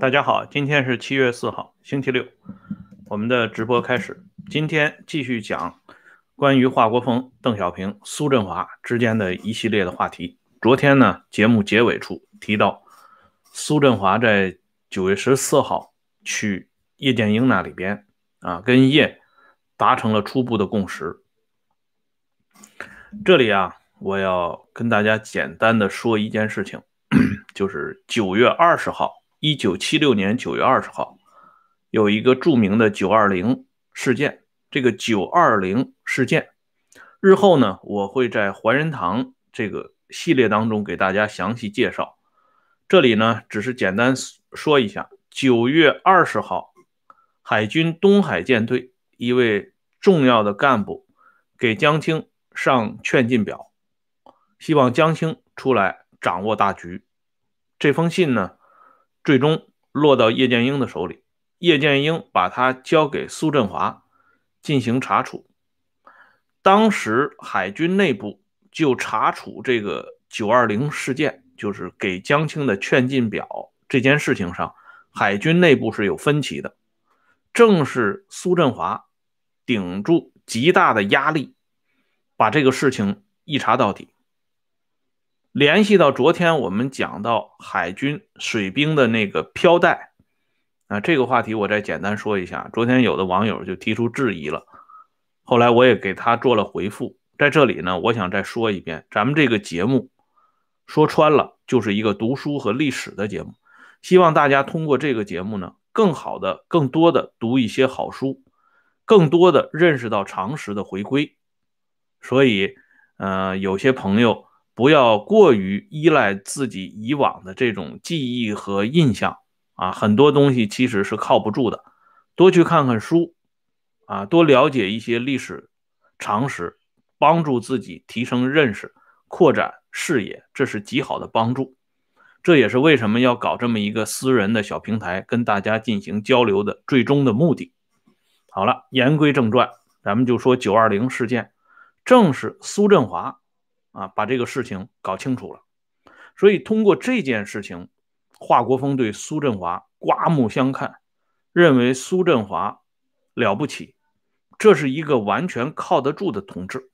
大家好，今天是七月四号，星期六，我们的直播开始。今天继续讲关于华国锋、邓小平、苏振华之间的一系列的话题。昨天呢，节目结尾处提到，苏振华在九月十四号去叶剑英那里边啊，跟叶达成了初步的共识。这里啊，我要跟大家简单的说一件事情，就是九月二十号。一九七六年九月二十号，有一个著名的“九二零”事件。这个“九二零”事件，日后呢，我会在怀仁堂这个系列当中给大家详细介绍。这里呢，只是简单说一下：九月二十号，海军东海舰队一位重要的干部给江青上劝进表，希望江青出来掌握大局。这封信呢？最终落到叶剑英的手里，叶剑英把他交给苏振华进行查处。当时海军内部就查处这个九二零事件，就是给江青的劝进表这件事情上，海军内部是有分歧的。正是苏振华顶住极大的压力，把这个事情一查到底。联系到昨天我们讲到海军水兵的那个飘带啊，这个话题我再简单说一下。昨天有的网友就提出质疑了，后来我也给他做了回复。在这里呢，我想再说一遍，咱们这个节目说穿了就是一个读书和历史的节目，希望大家通过这个节目呢，更好的、更多的读一些好书，更多的认识到常识的回归。所以，呃，有些朋友。不要过于依赖自己以往的这种记忆和印象啊，很多东西其实是靠不住的。多去看看书啊，多了解一些历史常识，帮助自己提升认识、扩展视野，这是极好的帮助。这也是为什么要搞这么一个私人的小平台，跟大家进行交流的最终的目的。好了，言归正传，咱们就说九二零事件，正是苏振华。啊，把这个事情搞清楚了，所以通过这件事情，华国锋对苏振华刮目相看，认为苏振华了不起，这是一个完全靠得住的同志。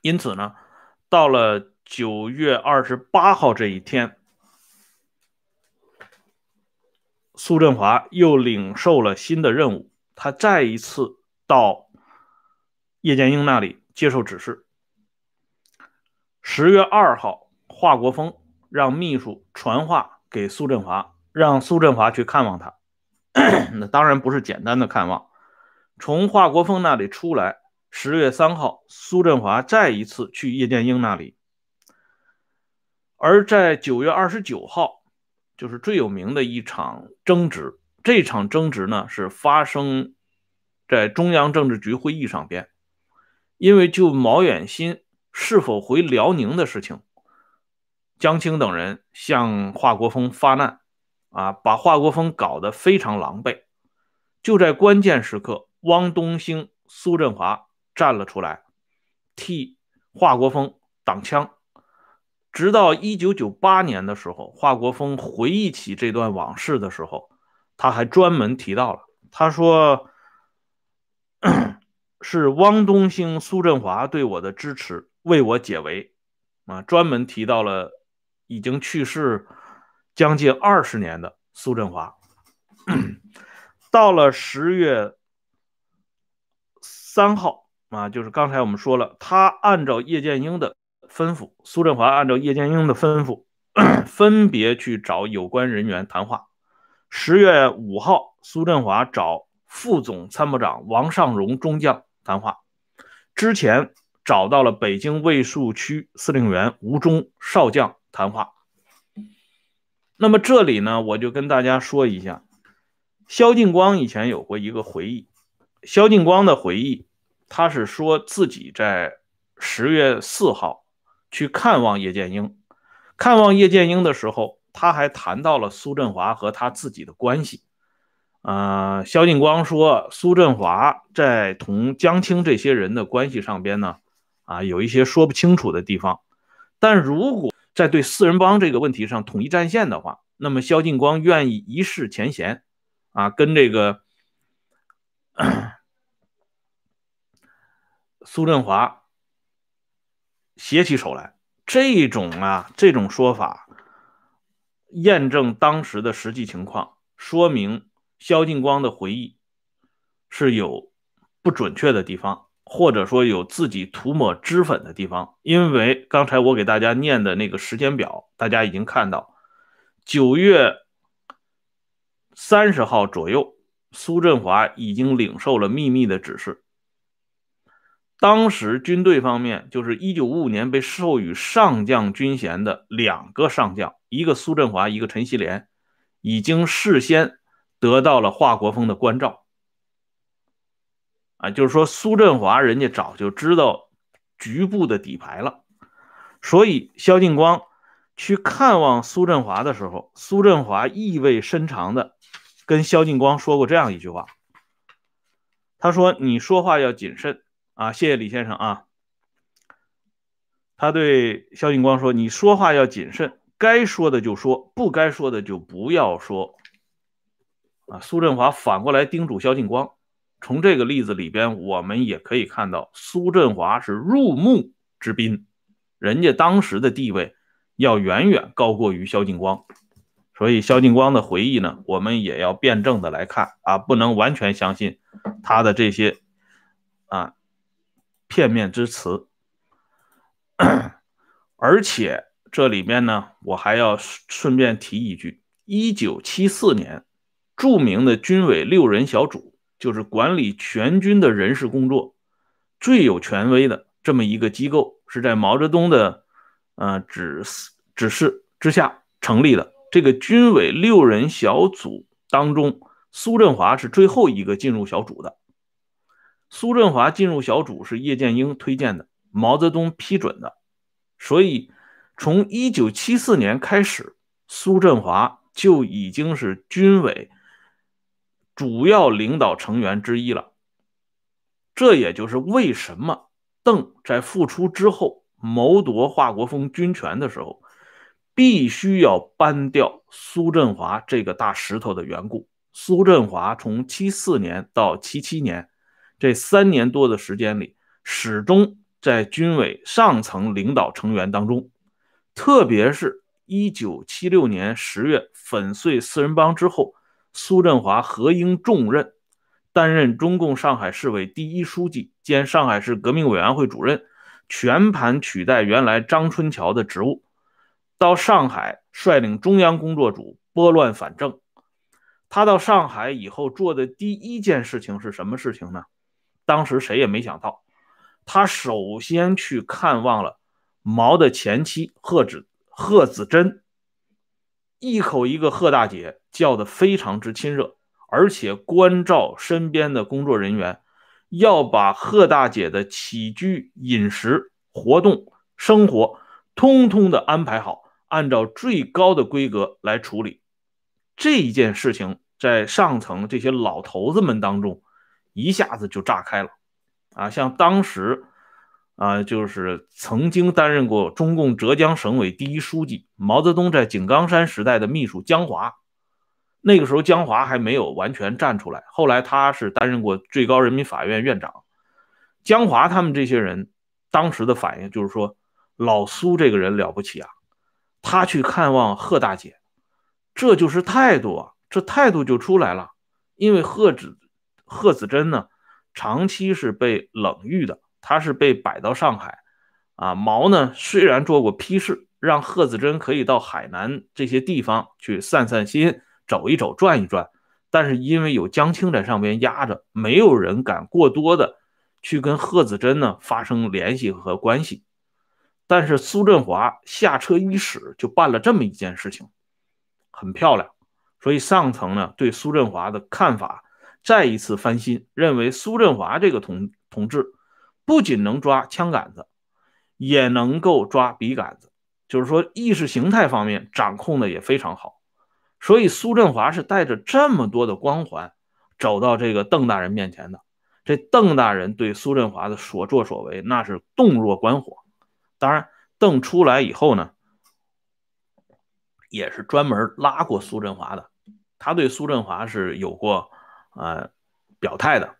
因此呢，到了九月二十八号这一天，苏振华又领受了新的任务，他再一次到叶剑英那里。接受指示。十月二号，华国锋让秘书传话给苏振华，让苏振华去看望他。那当然不是简单的看望。从华国锋那里出来，十月三号，苏振华再一次去叶剑英那里。而在九月二十九号，就是最有名的一场争执。这场争执呢，是发生在中央政治局会议上边。因为就毛远新是否回辽宁的事情，江青等人向华国锋发难，啊，把华国锋搞得非常狼狈。就在关键时刻，汪东兴、苏振华站了出来，替华国锋挡枪。直到一九九八年的时候，华国锋回忆起这段往事的时候，他还专门提到了，他说。是汪东兴、苏振华对我的支持，为我解围，啊，专门提到了已经去世将近二十年的苏振华。到了十月三号，啊，就是刚才我们说了，他按照叶剑英的吩咐，苏振华按照叶剑英的吩咐，分别去找有关人员谈话。十月五号，苏振华找副总参谋长王尚荣中将。谈话之前找到了北京卫戍区司令员吴忠少将谈话。那么这里呢，我就跟大家说一下，萧劲光以前有过一个回忆。萧劲光的回忆，他是说自己在十月四号去看望叶剑英，看望叶剑英的时候，他还谈到了苏振华和他自己的关系。呃，萧劲光说，苏振华在同江青这些人的关系上边呢，啊，有一些说不清楚的地方。但如果在对四人帮这个问题上统一战线的话，那么萧劲光愿意一释前嫌，啊，跟这个 苏振华携起手来。这种啊，这种说法验证当时的实际情况，说明萧劲光的回忆是有不准确的地方，或者说有自己涂抹脂粉的地方。因为刚才我给大家念的那个时间表，大家已经看到，九月三十号左右，苏振华已经领受了秘密的指示。当时军队方面，就是一九五五年被授予上将军衔的两个上将，一个苏振华，一个陈锡联，已经事先得到了华国锋的关照。啊，就是说苏振华人家早就知道局部的底牌了，所以萧劲光去看望苏振华的时候，苏振华意味深长的跟萧劲光说过这样一句话，他说：“你说话要谨慎。”啊，谢谢李先生啊。他对萧劲光说：“你说话要谨慎，该说的就说，不该说的就不要说。”啊，苏振华反过来叮嘱萧劲光。从这个例子里边，我们也可以看到，苏振华是入幕之宾，人家当时的地位要远远高过于萧劲光。所以，萧劲光的回忆呢，我们也要辩证的来看啊，不能完全相信他的这些啊。片面之词，而且这里面呢，我还要顺便提一句：一九七四年，著名的军委六人小组，就是管理全军的人事工作最有权威的这么一个机构，是在毛泽东的呃指示指示之下成立的。这个军委六人小组当中，苏振华是最后一个进入小组的。苏振华进入小组是叶剑英推荐的，毛泽东批准的，所以从一九七四年开始，苏振华就已经是军委主要领导成员之一了。这也就是为什么邓在复出之后谋夺华国锋军权的时候，必须要搬掉苏振华这个大石头的缘故。苏振华从七四年到七七年。这三年多的时间里，始终在军委上层领导成员当中，特别是一九七六年十月粉碎四人帮之后，苏振华合应重任，担任中共上海市委第一书记兼上海市革命委员会主任，全盘取代原来张春桥的职务，到上海率领中央工作组拨乱反正。他到上海以后做的第一件事情是什么事情呢？当时谁也没想到，他首先去看望了毛的前妻贺子贺子珍，一口一个贺大姐叫的非常之亲热，而且关照身边的工作人员，要把贺大姐的起居饮食、活动、生活通通的安排好，按照最高的规格来处理。这一件事情在上层这些老头子们当中。一下子就炸开了，啊，像当时，啊，就是曾经担任过中共浙江省委第一书记，毛泽东在井冈山时代的秘书江华，那个时候江华还没有完全站出来，后来他是担任过最高人民法院院长，江华他们这些人当时的反应就是说，老苏这个人了不起啊，他去看望贺大姐，这就是态度啊，这态度就出来了，因为贺子。贺子珍呢，长期是被冷遇的，他是被摆到上海，啊，毛呢虽然做过批示，让贺子珍可以到海南这些地方去散散心、走一走、转一转，但是因为有江青在上边压着，没有人敢过多的去跟贺子珍呢发生联系和关系。但是苏振华下车伊始就办了这么一件事情，很漂亮，所以上层呢对苏振华的看法。再一次翻新，认为苏振华这个同同志不仅能抓枪杆子，也能够抓笔杆子，就是说意识形态方面掌控的也非常好。所以苏振华是带着这么多的光环走到这个邓大人面前的。这邓大人对苏振华的所作所为那是洞若观火。当然，邓出来以后呢，也是专门拉过苏振华的，他对苏振华是有过呃表态的。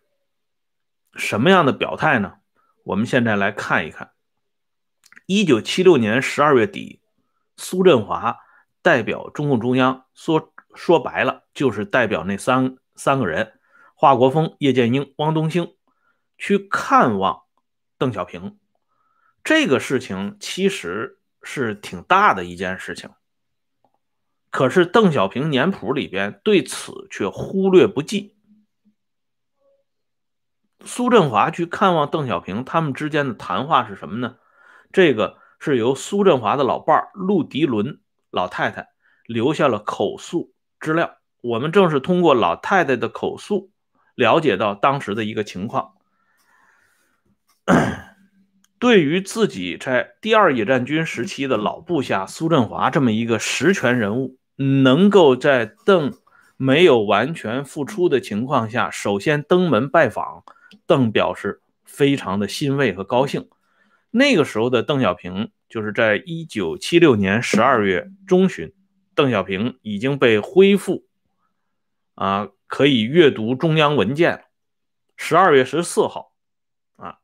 什么样的表态呢？我们现在来看一看。一九七六年十二月底，苏振华代表中共中央，说说白了就是代表那三三个人：华国锋、叶剑英、汪东兴，去看望邓小平。这个事情其实是挺大的一件事情，可是邓小平年谱里边对此却忽略不计。苏振华去看望邓小平，他们之间的谈话是什么呢？这个是由苏振华的老伴儿陆迪伦老太太留下了口述资料。我们正是通过老太太的口述，了解到当时的一个情况。对于自己在第二野战军时期的老部下苏振华这么一个实权人物，能够在邓没有完全复出的情况下，首先登门拜访，邓表示非常的欣慰和高兴。那个时候的邓小平，就是在一九七六年十二月中旬，邓小平已经被恢复，啊，可以阅读中央文件。十二月十四号，啊，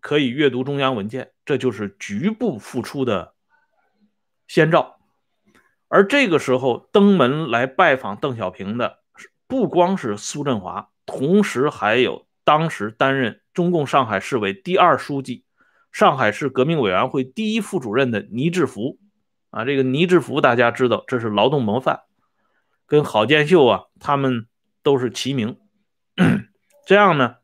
可以阅读中央文件，这就是局部复出的先兆。而这个时候登门来拜访邓小平的，不光是苏振华，同时还有当时担任中共上海市委第二书记。上海市革命委员会第一副主任的倪志福，啊，这个倪志福大家知道，这是劳动模范，跟郝建秀啊，他们都是齐名。这样呢，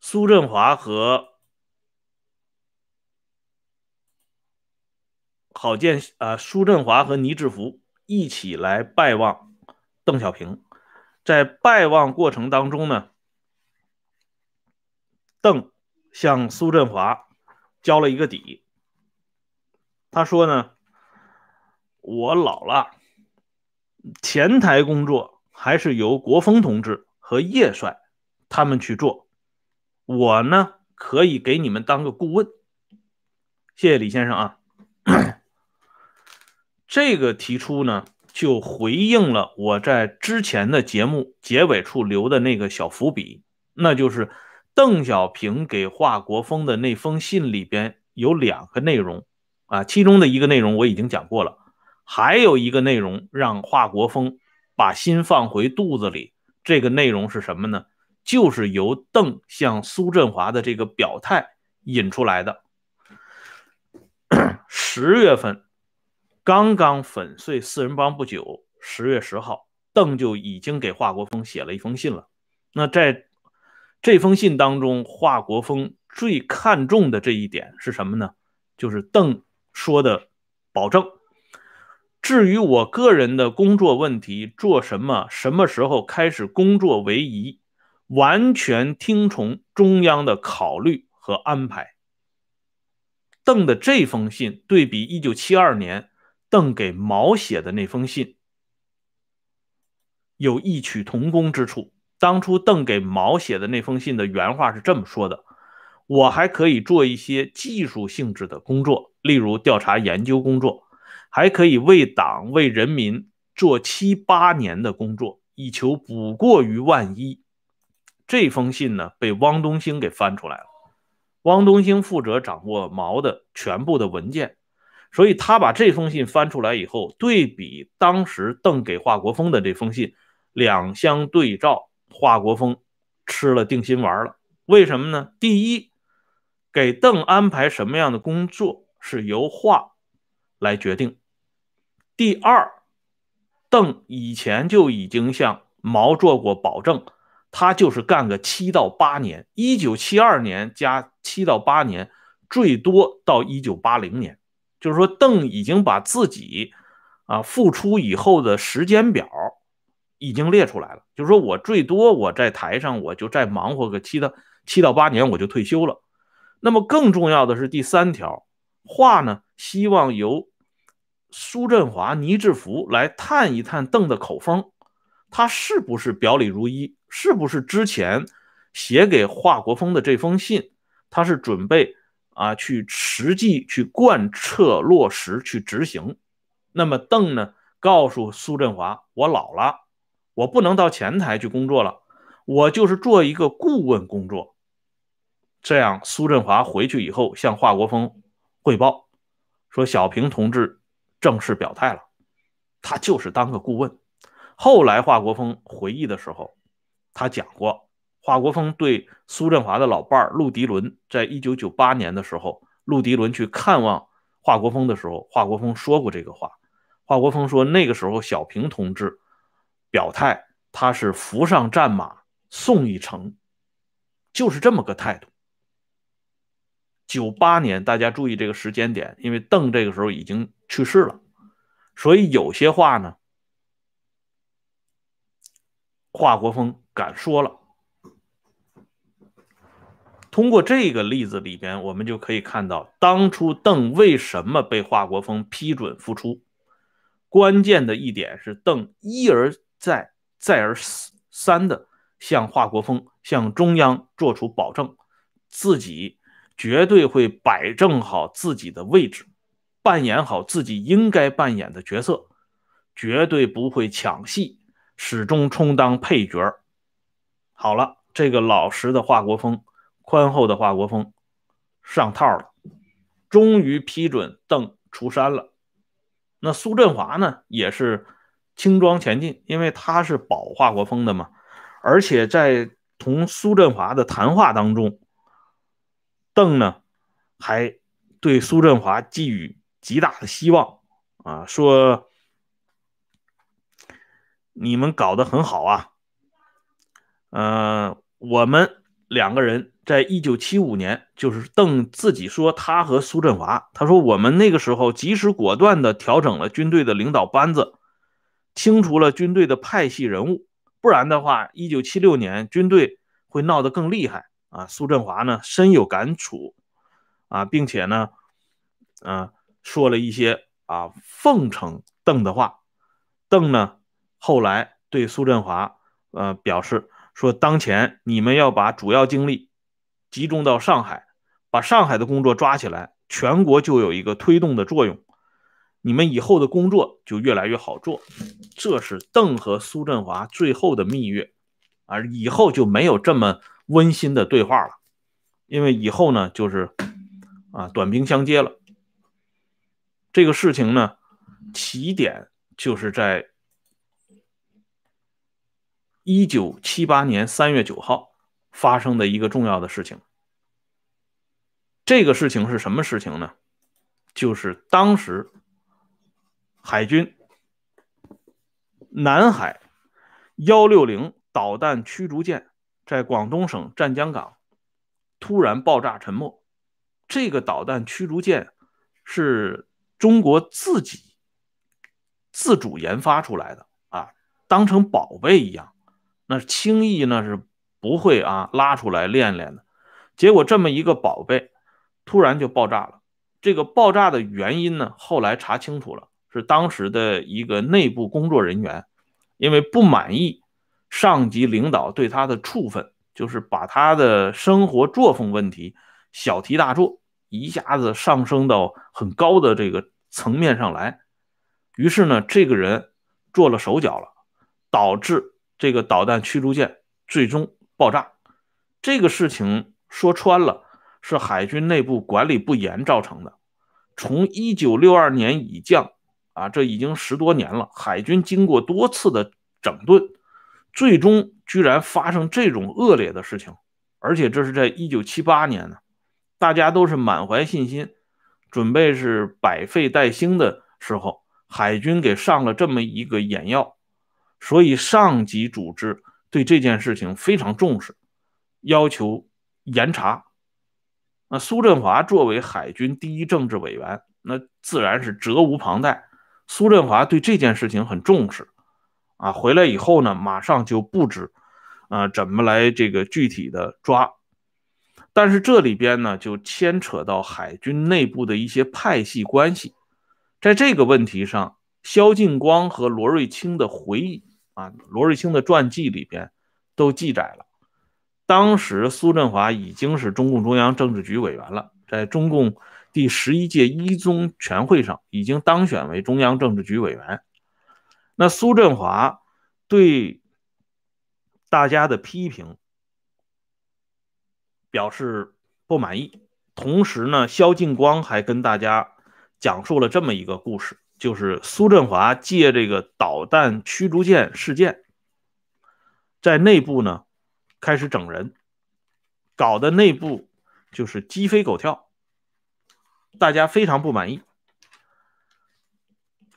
苏振华和郝建啊，苏振华和倪志福一起来拜望邓小平，在拜望过程当中呢。邓向苏振华交了一个底，他说呢：“我老了，前台工作还是由国锋同志和叶帅他们去做，我呢可以给你们当个顾问。”谢谢李先生啊，这个提出呢就回应了我在之前的节目结尾处留的那个小伏笔，那就是。邓小平给华国锋的那封信里边有两个内容啊，其中的一个内容我已经讲过了，还有一个内容让华国锋把心放回肚子里。这个内容是什么呢？就是由邓向苏振华的这个表态引出来的。十月份刚刚粉碎四人帮不久，十月十号，邓就已经给华国锋写了一封信了。那在这封信当中，华国锋最看重的这一点是什么呢？就是邓说的保证。至于我个人的工作问题，做什么、什么时候开始工作为宜，完全听从中央的考虑和安排。邓的这封信对比一九七二年邓给毛写的那封信，有异曲同工之处。当初邓给毛写的那封信的原话是这么说的：“我还可以做一些技术性质的工作，例如调查研究工作，还可以为党为人民做七八年的工作，以求补过于万一。”这封信呢，被汪东兴给翻出来了。汪东兴负责掌握毛的全部的文件，所以他把这封信翻出来以后，对比当时邓给华国锋的这封信，两相对照。华国锋吃了定心丸了，为什么呢？第一，给邓安排什么样的工作是由华来决定；第二，邓以前就已经向毛做过保证，他就是干个七到八年，一九七二年加七到八年，最多到一九八零年，就是说邓已经把自己啊复出以后的时间表。已经列出来了，就是说我最多我在台上我就再忙活个七到七到八年我就退休了。那么更重要的是第三条话呢，希望由苏振华、倪志福来探一探邓的口风，他是不是表里如一，是不是之前写给华国锋的这封信，他是准备啊去实际去贯彻落实去执行。那么邓呢，告诉苏振华：“我老了，我不能到前台去工作了，我就是做一个顾问工作。”这样，苏振华回去以后向华国锋汇报说：“小平同志正式表态了，他就是当个顾问。”后来华国锋回忆的时候，他讲过，华国锋对苏振华的老伴儿陆迪伦，在一九九八年的时候，陆迪伦去看望华国锋的时候，华国锋说过这个话。华国锋说，那个时候小平同志表态，他是扶上战马送一程，就是这么个态度。九八年，大家注意这个时间点，因为邓这个时候已经去世了，所以有些话呢。华国锋敢说了。通过这个例子里边，我们就可以看到，当初邓为什么被华国锋批准复出？关键的一点是，邓一而再、再而三的向华国锋、向中央做出保证，自己绝对会摆正好自己的位置，扮演好自己应该扮演的角色，绝对不会抢戏。始终充当配角好了，这个老实的华国锋、宽厚的华国锋上套了，终于批准邓出山了。那苏振华呢，也是轻装前进，因为他是保华国锋的嘛。而且在同苏振华的谈话当中，邓呢还对苏振华寄予极大的希望啊，说。你们搞得很好啊，嗯，我们两个人在一九七五年，就是邓自己说他和苏振华，他说我们那个时候及时果断的调整了军队的领导班子，清除了军队的派系人物，不然的话，一九七六年军队会闹得更厉害啊。苏振华呢深有感触啊，并且呢，啊，说了一些啊奉承邓的话，邓呢。后来对苏振华，呃，表示说，当前你们要把主要精力集中到上海，把上海的工作抓起来，全国就有一个推动的作用，你们以后的工作就越来越好做。这是邓和苏振华最后的蜜月，而以后就没有这么温馨的对话了，因为以后呢，就是啊，短兵相接了。这个事情呢，起点就是在。一九七八年三月九号发生的一个重要的事情，这个事情是什么事情呢？就是当时海军南海幺六零导弹驱逐舰在广东省湛江港突然爆炸沉没。这个导弹驱逐舰是中国自己自主研发出来的啊，当成宝贝一样。那轻易那是不会啊拉出来练练的，结果这么一个宝贝突然就爆炸了。这个爆炸的原因呢，后来查清楚了，是当时的一个内部工作人员，因为不满意上级领导对他的处分，就是把他的生活作风问题小题大做，一下子上升到很高的这个层面上来。于是呢，这个人做了手脚了，导致。这个导弹驱逐舰最终爆炸，这个事情说穿了是海军内部管理不严造成的。从一九六二年以降啊，这已经十多年了，海军经过多次的整顿，最终居然发生这种恶劣的事情，而且这是在一九七八年呢，大家都是满怀信心，准备是百废待兴的时候，海军给上了这么一个眼药。所以上级组织对这件事情非常重视，要求严查。那苏振华作为海军第一政治委员，那自然是责无旁贷。苏振华对这件事情很重视，啊，回来以后呢，马上就布置，啊，怎么来这个具体的抓。但是这里边呢，就牵扯到海军内部的一些派系关系，在这个问题上，萧劲光和罗瑞卿的回忆。啊，罗瑞卿的传记里边都记载了，当时苏振华已经是中共中央政治局委员了，在中共第十一届一中全会上已经当选为中央政治局委员。那苏振华对大家的批评表示不满意，同时呢，肖劲光还跟大家讲述了这么一个故事，就是苏振华借这个导弹驱逐舰事件，在内部呢开始整人，搞得内部就是鸡飞狗跳，大家非常不满意。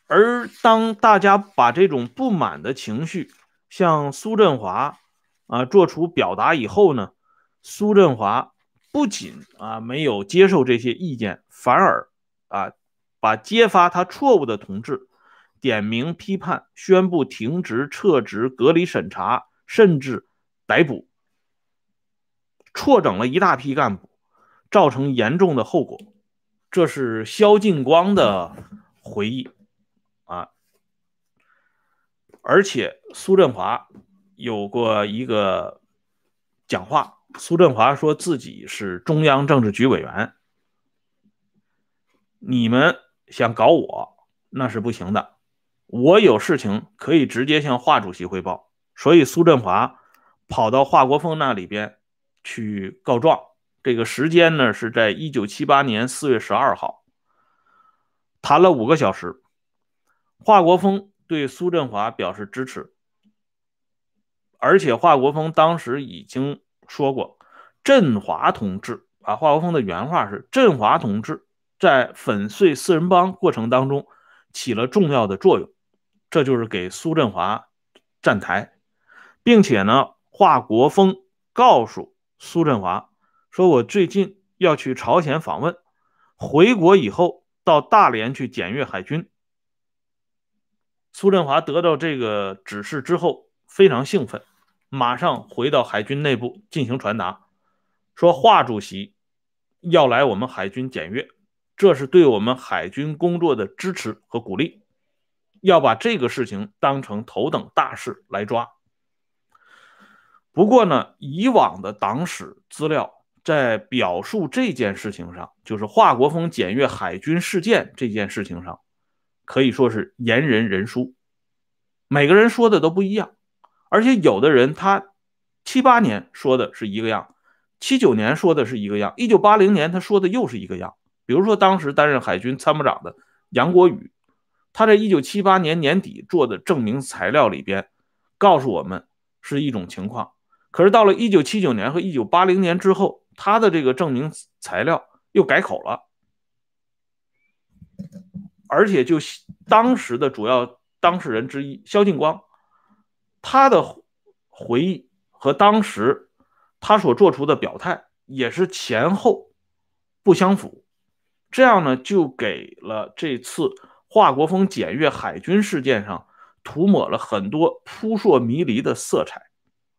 而当大家把这种不满的情绪向苏振华啊做出表达以后呢，苏振华不仅啊没有接受这些意见，反而啊把揭发他错误的同志点名批判，宣布停职、撤职、隔离审查，甚至逮捕，错整了一大批干部，造成严重的后果。这是肖劲光的回忆。啊！而且苏振华有过一个讲话，苏振华说自己是中央政治局委员，你们想搞我那是不行的，我有事情可以直接向华主席汇报。所以苏振华跑到华国锋那里边去告状，这个时间呢是在一九七八年四月十二号，谈了五个小时。华国锋对苏振华表示支持，而且华国锋当时已经说过，振华同志啊，华国锋的原话是：振华同志在粉碎四人帮过程当中起了重要的作用，这就是给苏振华站台，并且呢，华国锋告诉苏振华说：“我最近要去朝鲜访问，回国以后到大连去检阅海军。”苏振华得到这个指示之后非常兴奋，马上回到海军内部进行传达，说华主席要来我们海军检阅，这是对我们海军工作的支持和鼓励，要把这个事情当成头等大事来抓。不过呢，以往的党史资料在表述这件事情上，就是华国锋检阅海军事件这件事情上。可以说是言人人殊，每个人说的都不一样，而且有的人他七八年说的是一个样，七九年说的是一个样，一九八零年他说的又是一个样。比如说当时担任海军参谋长的杨国宇，他在一九七八年年底做的证明材料里边告诉我们是一种情况，可是到了一九七九年和一九八零年之后，他的这个证明材料又改口了。而且，就当时的主要当事人之一肖劲光，他的回忆和当时他所做出的表态也是前后不相符，这样呢，就给了这次华国锋检阅海军事件上涂抹了很多扑朔迷离的色彩。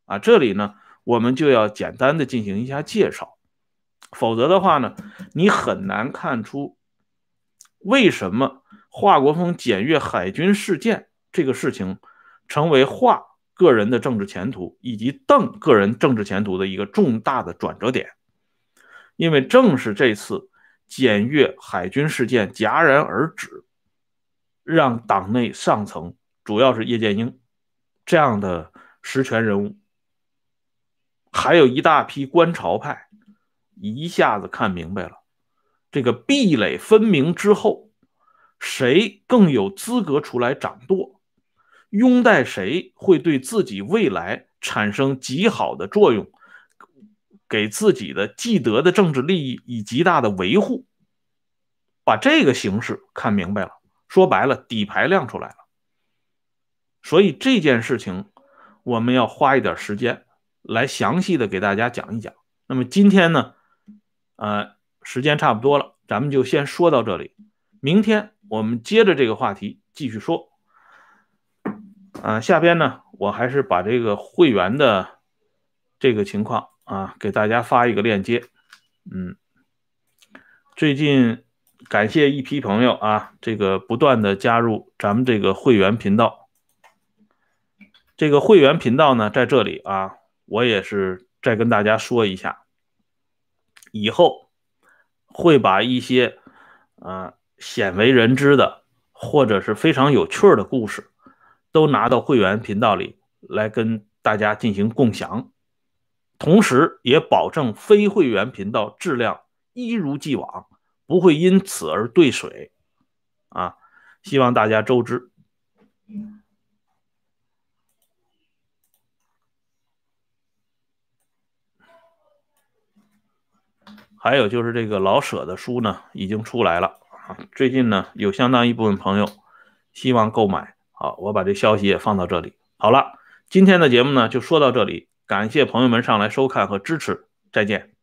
啊，这里呢，我们就要简单的进行一下介绍，否则的话呢，你很难看出。为什么华国锋检阅海军事件这个事情成为华个人的政治前途以及邓个人政治前途的一个重大的转折点？因为正是这次检阅海军事件戛然而止，让党内上层，主要是叶剑英这样的实权人物，还有一大批观潮派，一下子看明白了。这个壁垒分明之后，谁更有资格出来掌舵？拥戴谁会对自己未来产生极好的作用，给自己的既得的政治利益以极大的维护？把这个形势看明白了，说白了，底牌亮出来了。所以这件事情，我们要花一点时间来详细的给大家讲一讲。那么今天呢，呃。时间差不多了，咱们就先说到这里。明天我们接着这个话题继续说。啊，下边呢，我还是把这个会员的这个情况啊，给大家发一个链接。嗯，最近感谢一批朋友啊，这个不断的加入咱们这个会员频道。这个会员频道呢，在这里啊，我也是再跟大家说一下，以后。会把一些啊鲜为人知的或者是非常有趣的故事，都拿到会员频道里来跟大家进行共享，同时也保证非会员频道质量一如既往，不会因此而兑水啊！希望大家周知。还有就是这个老舍的书呢，已经出来了啊。最近呢，有相当一部分朋友希望购买，好，我把这消息也放到这里。好了，今天的节目呢就说到这里，感谢朋友们上来收看和支持，再见。